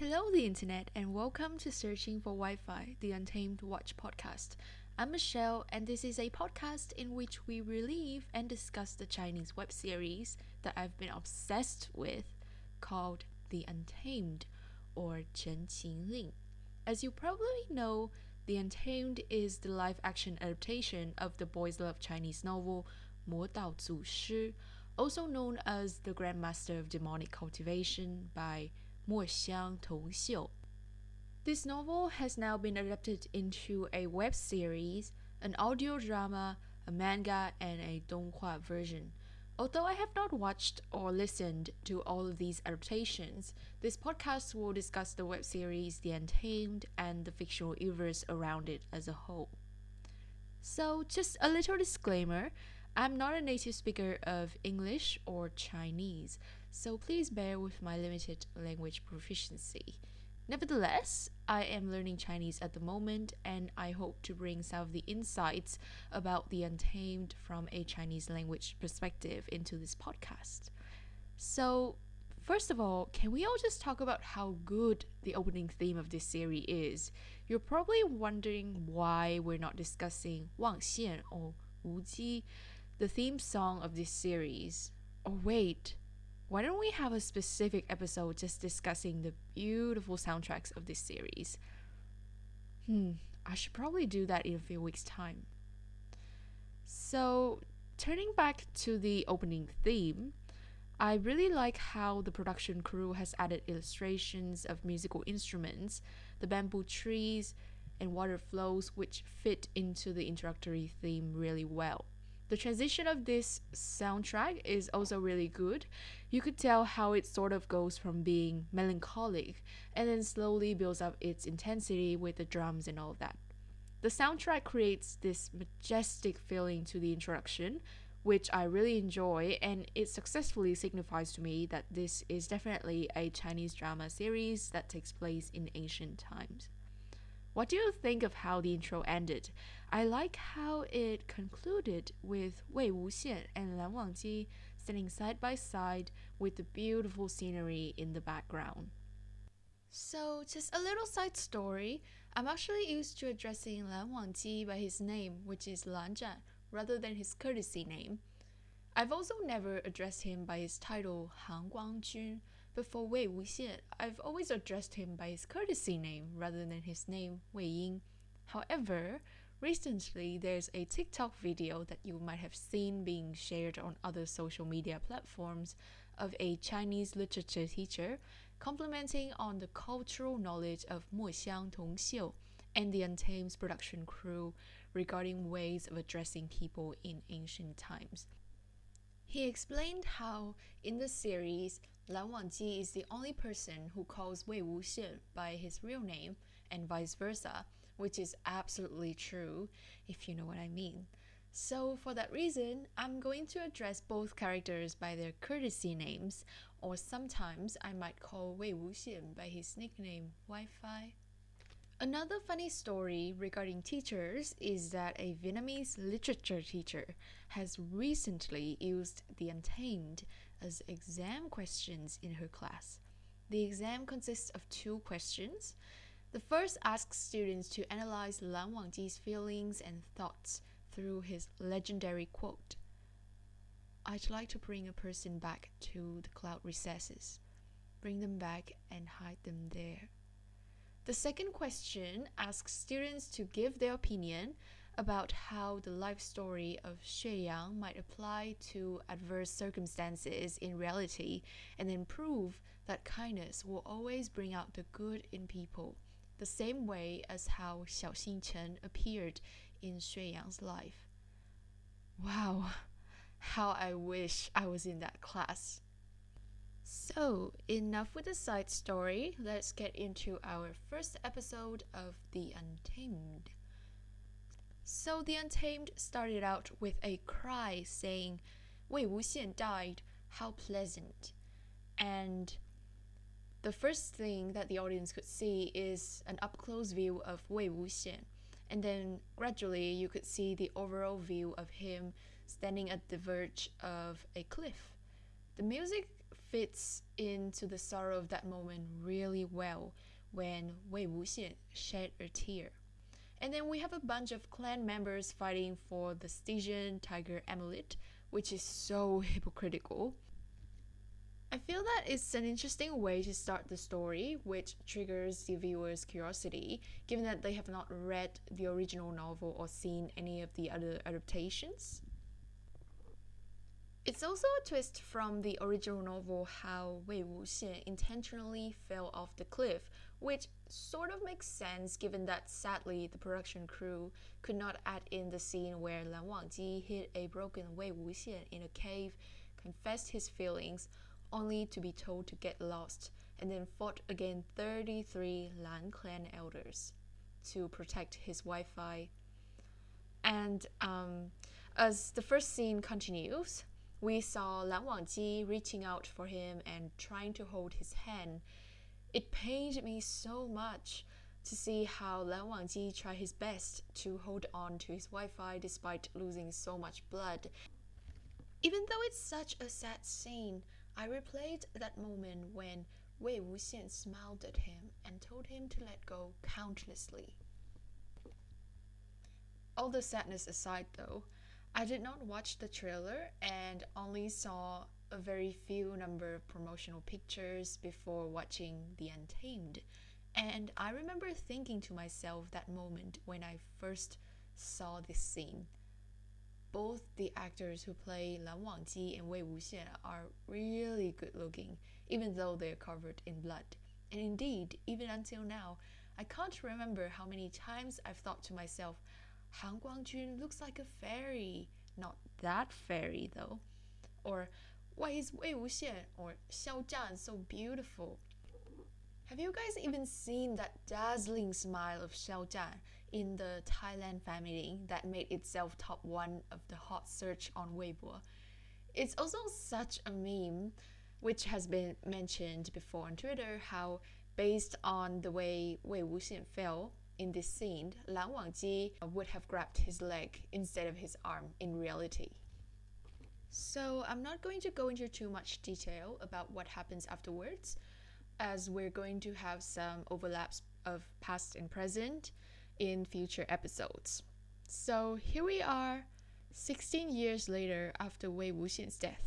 Hello, the internet, and welcome to Searching for Wi Fi, the Untamed Watch podcast. I'm Michelle, and this is a podcast in which we relive and discuss the Chinese web series that I've been obsessed with called The Untamed or Chen Qingling. As you probably know, The Untamed is the live action adaptation of the boys' love Chinese novel Mo Dao Zu Shi, also known as The Grandmaster of Demonic Cultivation by Mo This novel has now been adapted into a web series, an audio drama, a manga, and a Donghua version. Although I have not watched or listened to all of these adaptations, this podcast will discuss the web series The Untamed and the fictional universe around it as a whole. So, just a little disclaimer I'm not a native speaker of English or Chinese, so please bear with my limited language proficiency. Nevertheless, I am learning Chinese at the moment, and I hope to bring some of the insights about the untamed from a Chinese language perspective into this podcast. So, first of all, can we all just talk about how good the opening theme of this series is? You're probably wondering why we're not discussing Wang Xian or Wu Ji the theme song of this series. Oh, wait, why don't we have a specific episode just discussing the beautiful soundtracks of this series? Hmm, I should probably do that in a few weeks' time. So, turning back to the opening theme, I really like how the production crew has added illustrations of musical instruments, the bamboo trees, and water flows, which fit into the introductory theme really well. The transition of this soundtrack is also really good. You could tell how it sort of goes from being melancholic and then slowly builds up its intensity with the drums and all that. The soundtrack creates this majestic feeling to the introduction, which I really enjoy, and it successfully signifies to me that this is definitely a Chinese drama series that takes place in ancient times. What do you think of how the intro ended? I like how it concluded with Wei Wuxian and Lan Wangji standing side by side with the beautiful scenery in the background. So, just a little side story. I'm actually used to addressing Lan Wangji by his name, which is Lan Zhan, rather than his courtesy name. I've also never addressed him by his title Han Guangjun, but for Wei Wuxian, I've always addressed him by his courtesy name rather than his name Wei Ying. However, recently there's a TikTok video that you might have seen being shared on other social media platforms of a Chinese literature teacher complimenting on the cultural knowledge of Mo Xiang Tongxiu and the Untamed production crew regarding ways of addressing people in ancient times. He explained how, in the series, Lan Wangji is the only person who calls Wei Wuxian by his real name, and vice versa, which is absolutely true, if you know what I mean. So, for that reason, I'm going to address both characters by their courtesy names, or sometimes I might call Wei Wuxian by his nickname Wi Fi. Another funny story regarding teachers is that a Vietnamese literature teacher has recently used the Untamed as exam questions in her class. The exam consists of two questions. The first asks students to analyze Lan Wangji's feelings and thoughts through his legendary quote I'd like to bring a person back to the cloud recesses, bring them back and hide them there. The second question asks students to give their opinion about how the life story of Xue Yang might apply to adverse circumstances in reality and then prove that kindness will always bring out the good in people, the same way as how Xiao Xingchen appeared in Xue Yang's life. Wow, how I wish I was in that class. So, enough with the side story. Let's get into our first episode of The Untamed. So, The Untamed started out with a cry saying, Wei Wuxian died, how pleasant. And the first thing that the audience could see is an up close view of Wei Wuxian. And then gradually you could see the overall view of him standing at the verge of a cliff. The music fits into the sorrow of that moment really well when Wei Wuxian shed a tear. And then we have a bunch of clan members fighting for the Stygian tiger amulet, which is so hypocritical. I feel that it's an interesting way to start the story, which triggers the viewer's curiosity, given that they have not read the original novel or seen any of the other adaptations. It's also a twist from the original novel how Wei Wuxian intentionally fell off the cliff, which sort of makes sense given that sadly the production crew could not add in the scene where Lan Wangji hid a broken Wei Wuxian in a cave, confessed his feelings, only to be told to get lost, and then fought against 33 Lan clan elders to protect his Wi Fi. And um, as the first scene continues, we saw Lan Wangji reaching out for him and trying to hold his hand. It pained me so much to see how Lan Wangji tried his best to hold on to his Wi Fi despite losing so much blood. Even though it's such a sad scene, I replayed that moment when Wei Wuxian smiled at him and told him to let go countlessly. All the sadness aside, though, I did not watch the trailer and only saw a very few number of promotional pictures before watching The Untamed. And I remember thinking to myself that moment when I first saw this scene both the actors who play Lan Wangji and Wei Wuxian are really good looking, even though they're covered in blood. And indeed, even until now, I can't remember how many times I've thought to myself, Han Guangjun looks like a fairy. Not that fairy, though. Or, why is Wei Wuxian or Xiao Zhan so beautiful? Have you guys even seen that dazzling smile of Xiao Zhan in the Thailand family that made itself top one of the hot search on Weibo. It's also such a meme, which has been mentioned before on Twitter, how based on the way Wei Wuxian fell in this scene, Lan Wangji would have grabbed his leg instead of his arm in reality. So I'm not going to go into too much detail about what happens afterwards, as we're going to have some overlaps of past and present in future episodes. So here we are, 16 years later after Wei Wuxian's death.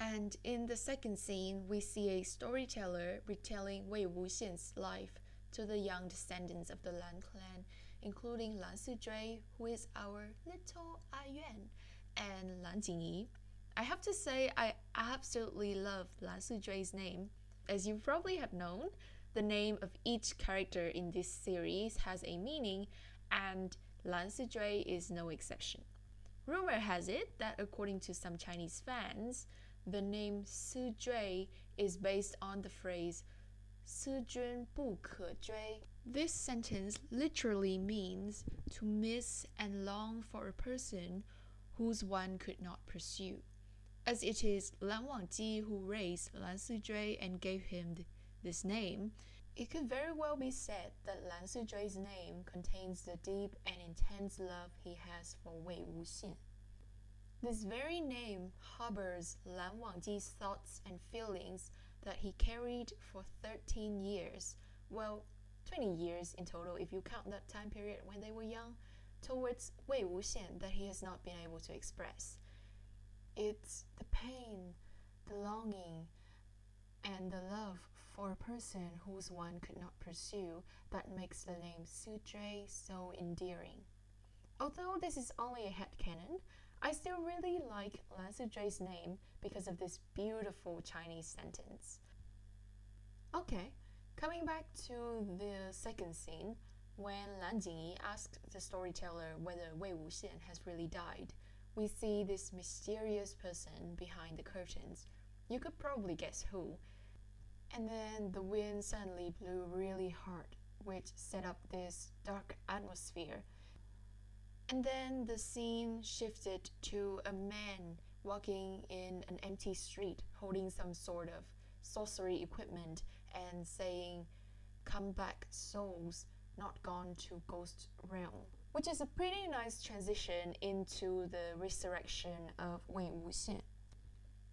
And in the second scene, we see a storyteller retelling Wei Wuxian's life to the young descendants of the Lan clan, including Lan Sizhui, who is our little A ah Yuan, and Lan Jingyi. I have to say, I absolutely love Lan Sizhui's name. As you probably have known, the name of each character in this series has a meaning, and Lan Sizhui is no exception. Rumor has it that, according to some Chinese fans, the name Sizhui is based on the phrase 思君不可追. This sentence literally means to miss and long for a person whose one could not pursue. As it is Lan Wangji who raised Lan Sizhui and gave him the this name, it could very well be said that Lan Sizhui's name contains the deep and intense love he has for Wei Wuxian. This very name harbors Lan Wangji's thoughts and feelings that he carried for 13 years, well, 20 years in total if you count that time period when they were young, towards Wei Wuxian that he has not been able to express. It's the pain, the longing, and the love for a person whose one could not pursue that makes the name Su Sizhui so endearing. Although this is only a headcanon, I still really like Lan Sizhui's name because of this beautiful Chinese sentence. Okay, coming back to the second scene, when Lan Jingyi asked the storyteller whether Wei Wuxian has really died, we see this mysterious person behind the curtains. You could probably guess who, and then the wind suddenly blew really hard, which set up this dark atmosphere. And then the scene shifted to a man walking in an empty street holding some sort of sorcery equipment and saying, Come back, souls, not gone to ghost realm. Which is a pretty nice transition into the resurrection of Wei Wuxian.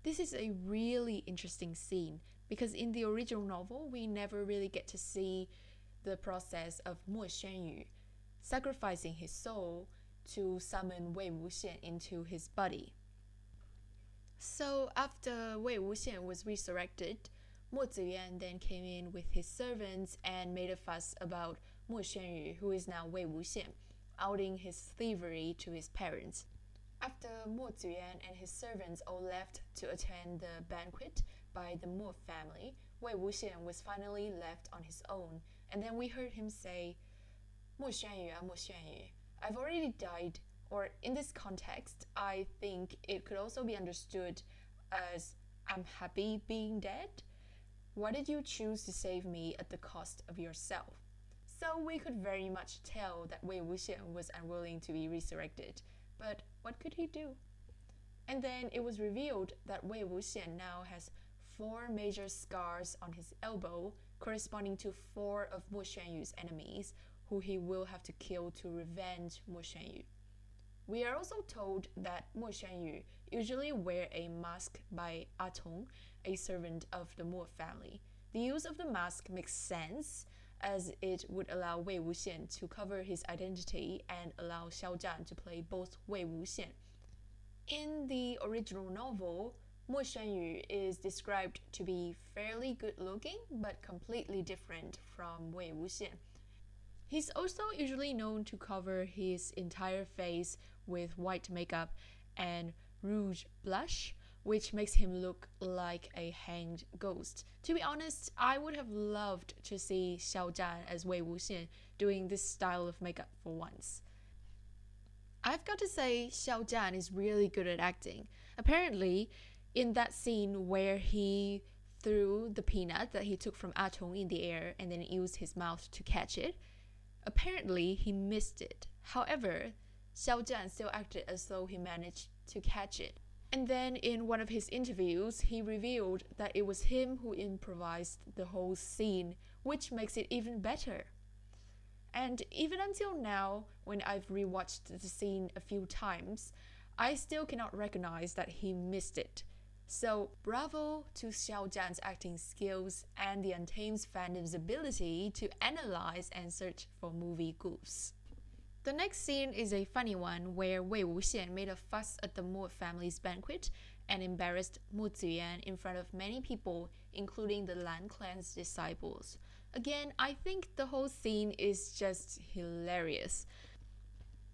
This is a really interesting scene because in the original novel, we never really get to see the process of Mo Xuanyu sacrificing his soul to summon Wei Wuxian into his body. So after Wei Wuxian was resurrected, Mo Ziyuan then came in with his servants and made a fuss about Mo Xuanyu, who is now Wei Wuxian, outing his thievery to his parents. After Mo Ziyuan and his servants all left to attend the banquet by the Mo family, Wei Wuxian was finally left on his own, and then we heard him say, Mo Xuanyu, ah, Mo Xuanyu, I've already died. Or in this context, I think it could also be understood as I'm happy being dead why did you choose to save me at the cost of yourself? So we could very much tell that Wei Wuxian was unwilling to be resurrected, but what could he do? And then it was revealed that Wei Wuxian now has four major scars on his elbow, corresponding to four of Mo Xuanyu's enemies, who he will have to kill to revenge Mo Xuanyu. We are also told that Mo Xuanyu usually wear a mask by A Tong a servant of the Mo family. The use of the mask makes sense as it would allow Wei Wuxian to cover his identity and allow Xiao Zhan to play both Wei Wuxian. In the original novel, Mo Xuanyu is described to be fairly good looking but completely different from Wei Wuxian. He's also usually known to cover his entire face with white makeup and rouge blush, which makes him look like a hanged ghost. To be honest, I would have loved to see Xiao Zhan as Wei Wuxian doing this style of makeup for once. I've got to say, Xiao Zhan is really good at acting. Apparently, in that scene where he threw the peanut that he took from ah A Tong in the air and then used his mouth to catch it, apparently he missed it. However, Xiao Zhan still acted as though he managed to catch it. And then in one of his interviews, he revealed that it was him who improvised the whole scene, which makes it even better. And even until now, when I've rewatched the scene a few times, I still cannot recognize that he missed it. So, bravo to Xiao Zhan's acting skills and the Untamed fandom's ability to analyze and search for movie goofs. The next scene is a funny one where Wei Wuxian made a fuss at the Mo family's banquet and embarrassed Mo Ziyuan in front of many people, including the Lan clan's disciples. Again, I think the whole scene is just hilarious.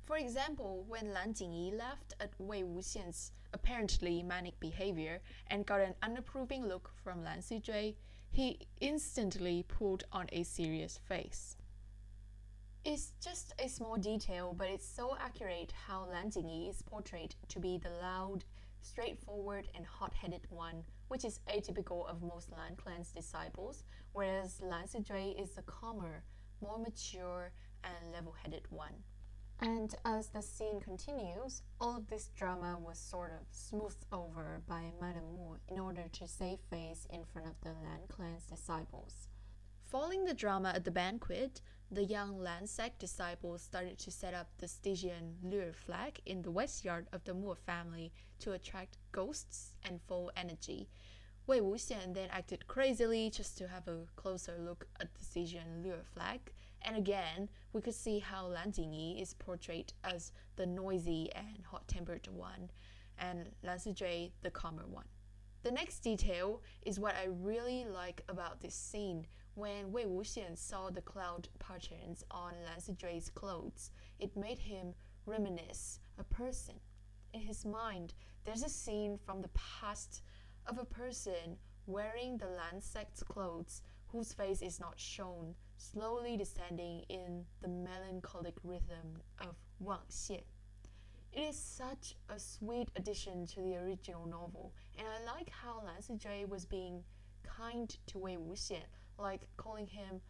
For example, when Lan Jingyi laughed at Wei Wuxian's apparently manic behavior and got an unapproving look from Lan Sizhui, he instantly pulled on a serious face. It's just a small detail, but it's so accurate how Lan Jingyi is portrayed to be the loud, straightforward, and hot-headed one, which is atypical of most Lan clan's disciples, whereas Lan is the calmer, more mature, and level-headed one. And as the scene continues, all of this drama was sort of smoothed over by Madame Mo in order to save face in front of the Lan clan's disciples. Following the drama at the banquet, the young Lan sect disciples started to set up the Stygian lure flag in the west yard of the Mo family to attract ghosts and foul energy. Wei Wuxian then acted crazily just to have a closer look at the Stygian lure flag, and again, we could see how Lan Jingyi is portrayed as the noisy and hot-tempered one, and Lan Sizhui the calmer one. The next detail is what I really like about this scene, when Wei Wuxian saw the cloud patterns on Lan Sizhui's clothes, it made him reminisce a person. In his mind, there's a scene from the past of a person wearing the Lan sect's clothes whose face is not shown, slowly descending in the melancholic rhythm of Wang Xian. It is such a sweet addition to the original novel, and I like how Lan Sizhui was being kind to Wei Wuxian like calling him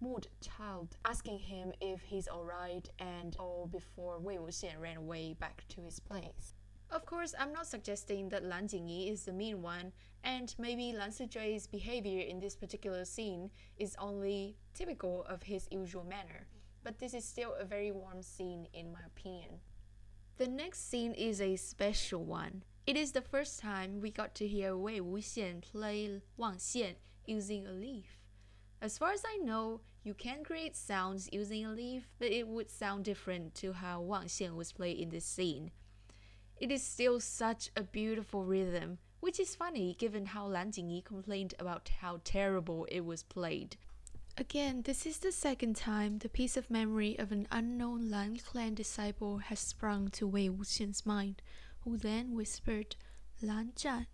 mood child, asking him if he's alright and all before Wei Wuxian ran away back to his place. Of course, I'm not suggesting that Lan Jingyi is the mean one, and maybe Lan Sizhui's behavior in this particular scene is only typical of his usual manner, but this is still a very warm scene in my opinion. The next scene is a special one. It is the first time we got to hear Wei Wuxian play Wang Xian using a leaf. As far as I know, you can create sounds using a leaf, but it would sound different to how Wang Xian was played in this scene. It is still such a beautiful rhythm, which is funny given how Lan Jingyi complained about how terrible it was played. Again, this is the second time the piece of memory of an unknown Lan clan disciple has sprung to Wei Wuxian's mind, who then whispered, Lan Zhan.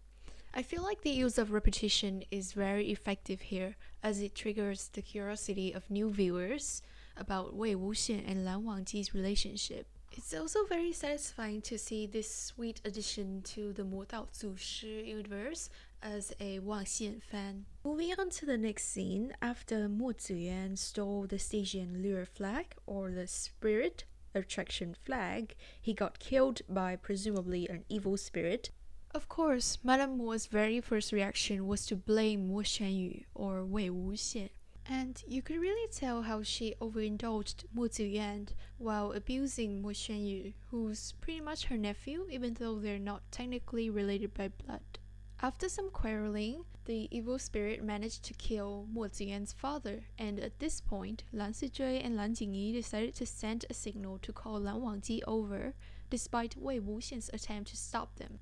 I feel like the use of repetition is very effective here, as it triggers the curiosity of new viewers about Wei Wuxian and Lan Wangji's relationship. It's also very satisfying to see this sweet addition to the Mo Dao Zu Shi universe as a Wang Xian fan. Moving on to the next scene, after Mo Ziyuan stole the Stygian lure flag, or the spirit attraction flag, he got killed by presumably an evil spirit. Of course, Madame Mo's very first reaction was to blame Mo Xuanyu or Wei Wuxian. And you could really tell how she overindulged Mo Ziyuan while abusing Mo Xuanyu, who's pretty much her nephew, even though they're not technically related by blood. After some quarreling, the evil spirit managed to kill Mo Ziyuan's father, and at this point, Lan Sizhui and Lan Jingyi decided to send a signal to call Lan Wangji over, despite Wei Wuxian's attempt to stop them.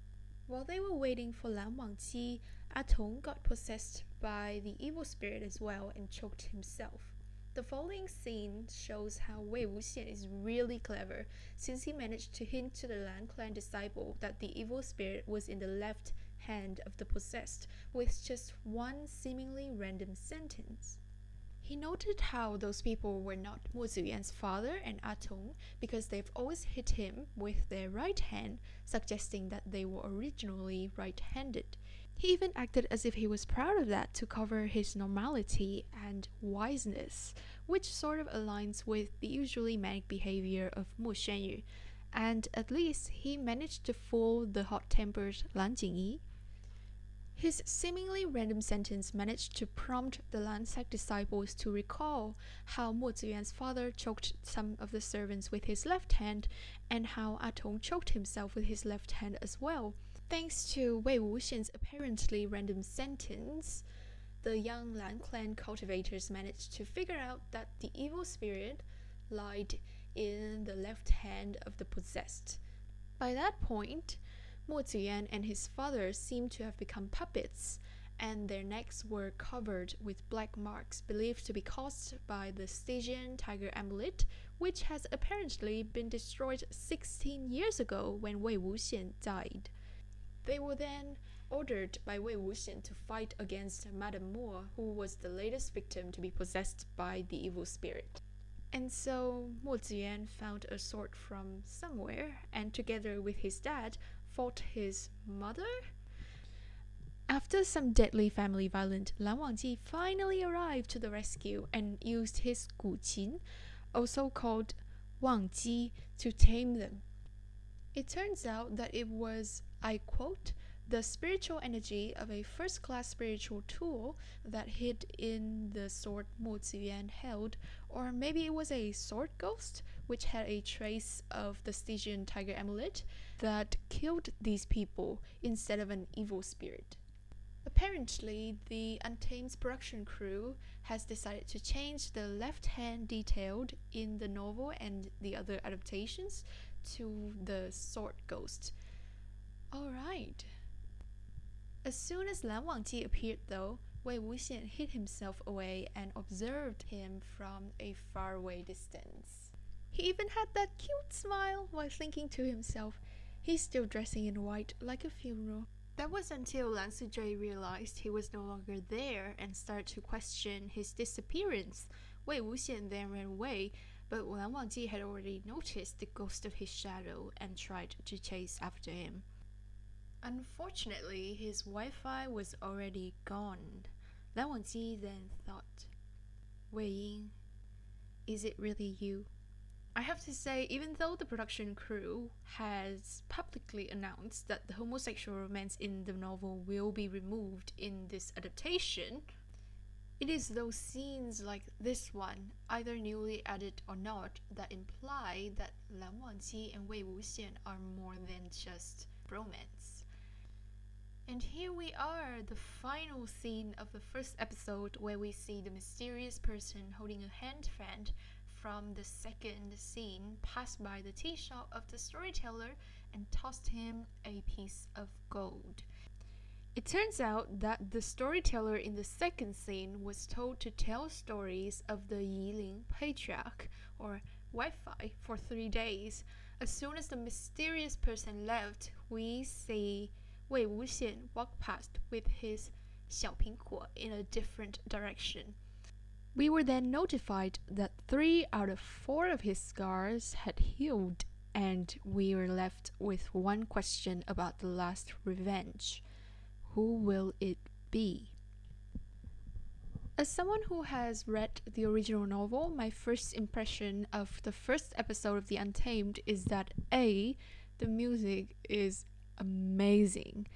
While they were waiting for Lan Wangji, Atong got possessed by the evil spirit as well and choked himself. The following scene shows how Wei Wuxian is really clever, since he managed to hint to the Lan clan disciple that the evil spirit was in the left hand of the possessed with just one seemingly random sentence. He noted how those people were not Mo Ziyuan's father and Atong because they've always hit him with their right hand, suggesting that they were originally right handed. He even acted as if he was proud of that to cover his normality and wiseness, which sort of aligns with the usually manic behavior of Mo Xuanyu. And at least he managed to fool the hot tempered Lan Jingyi his seemingly random sentence managed to prompt the Lan sect disciples to recall how Mo Ziyuan's father choked some of the servants with his left hand, and how ah Atong choked himself with his left hand as well. Thanks to Wei Wuxian's apparently random sentence, the young Lan clan cultivators managed to figure out that the evil spirit lied in the left hand of the possessed. By that point, Mo Ziyuan and his father seemed to have become puppets, and their necks were covered with black marks believed to be caused by the Stygian tiger amulet, which has apparently been destroyed 16 years ago when Wei Wuxian died. They were then ordered by Wei Wuxian to fight against Madame Mo, who was the latest victim to be possessed by the evil spirit. And so Mo Ziyuan found a sword from somewhere, and together with his dad, fought his mother? After some deadly family violence, Lan Wangji finally arrived to the rescue and used his guqin, also called Wang Ji, to tame them. It turns out that it was, I quote, the spiritual energy of a first class spiritual tool that hid in the sword Mo Ziyuan held, or maybe it was a sword ghost which had a trace of the Stygian tiger amulet that killed these people instead of an evil spirit. Apparently, the Untamed production crew has decided to change the left hand detailed in the novel and the other adaptations to the sword ghost. Alright. As soon as Lan Wangji appeared, though, Wei Wuxian hid himself away and observed him from a faraway distance. He even had that cute smile while thinking to himself, he's still dressing in white like a funeral. That was until Lan Sizhui realized he was no longer there and started to question his disappearance. Wei Wuxian then ran away, but Lan Wangji had already noticed the ghost of his shadow and tried to chase after him. Unfortunately, his Wi-Fi was already gone. Lan Wangji then thought, Wei Ying, is it really you? I have to say, even though the production crew has publicly announced that the homosexual romance in the novel will be removed in this adaptation, it is those scenes like this one, either newly added or not, that imply that Lan Wangji and Wei Wuxian are more than just romance. And here we are, the final scene of the first episode, where we see the mysterious person holding a hand fan from the second scene passed by the tea shop of the storyteller and tossed him a piece of gold. It turns out that the storyteller in the second scene was told to tell stories of the Yiling patriarch, or Wi-Fi, for three days. As soon as the mysterious person left, we see Wei Wuxian walk past with his Xiao Pingguo in a different direction. We were then notified that three out of four of his scars had healed, and we were left with one question about the last revenge. Who will it be? As someone who has read the original novel, my first impression of the first episode of The Untamed is that A, the music is amazing,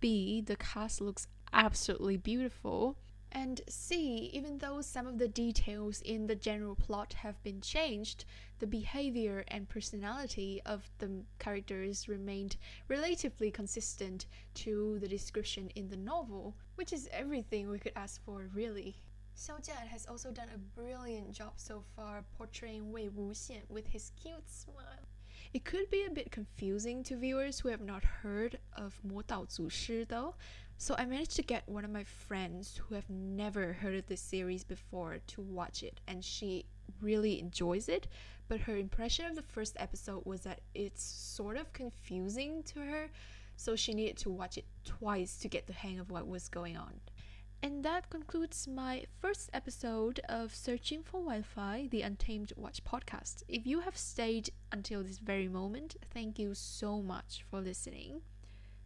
B, the cast looks absolutely beautiful, and C, even though some of the details in the general plot have been changed, the behavior and personality of the characters remained relatively consistent to the description in the novel, which is everything we could ask for, really. Xiao Zhan has also done a brilliant job so far portraying Wei Wuxian with his cute smile. It could be a bit confusing to viewers who have not heard of Mo Dao Zu Shi though, so I managed to get one of my friends who have never heard of this series before to watch it, and she really enjoys it. But her impression of the first episode was that it's sort of confusing to her, so she needed to watch it twice to get the hang of what was going on. And that concludes my first episode of Searching for Wi Fi, the Untamed Watch podcast. If you have stayed until this very moment, thank you so much for listening.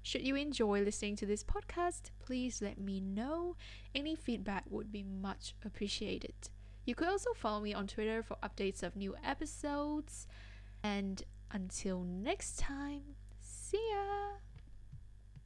Should you enjoy listening to this podcast, please let me know. Any feedback would be much appreciated. You could also follow me on Twitter for updates of new episodes. And until next time, see ya!